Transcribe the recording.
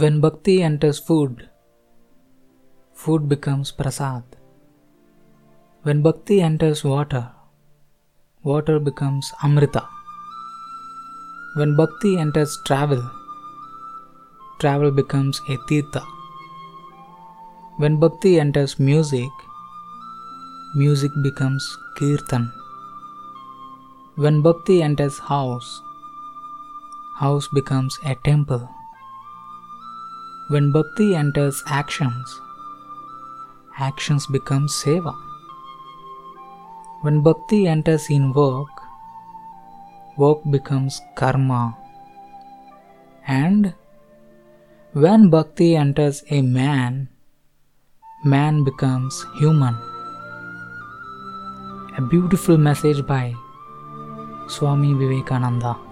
When bhakti enters food, food becomes prasad. When bhakti enters water, water becomes amrita. When bhakti enters travel, travel becomes a tirtha. When bhakti enters music, music becomes kirtan. When bhakti enters house, house becomes a temple. When bhakti enters actions, actions become seva. When bhakti enters in work, work becomes karma. And when bhakti enters a man, man becomes human. A beautiful message by Swami Vivekananda.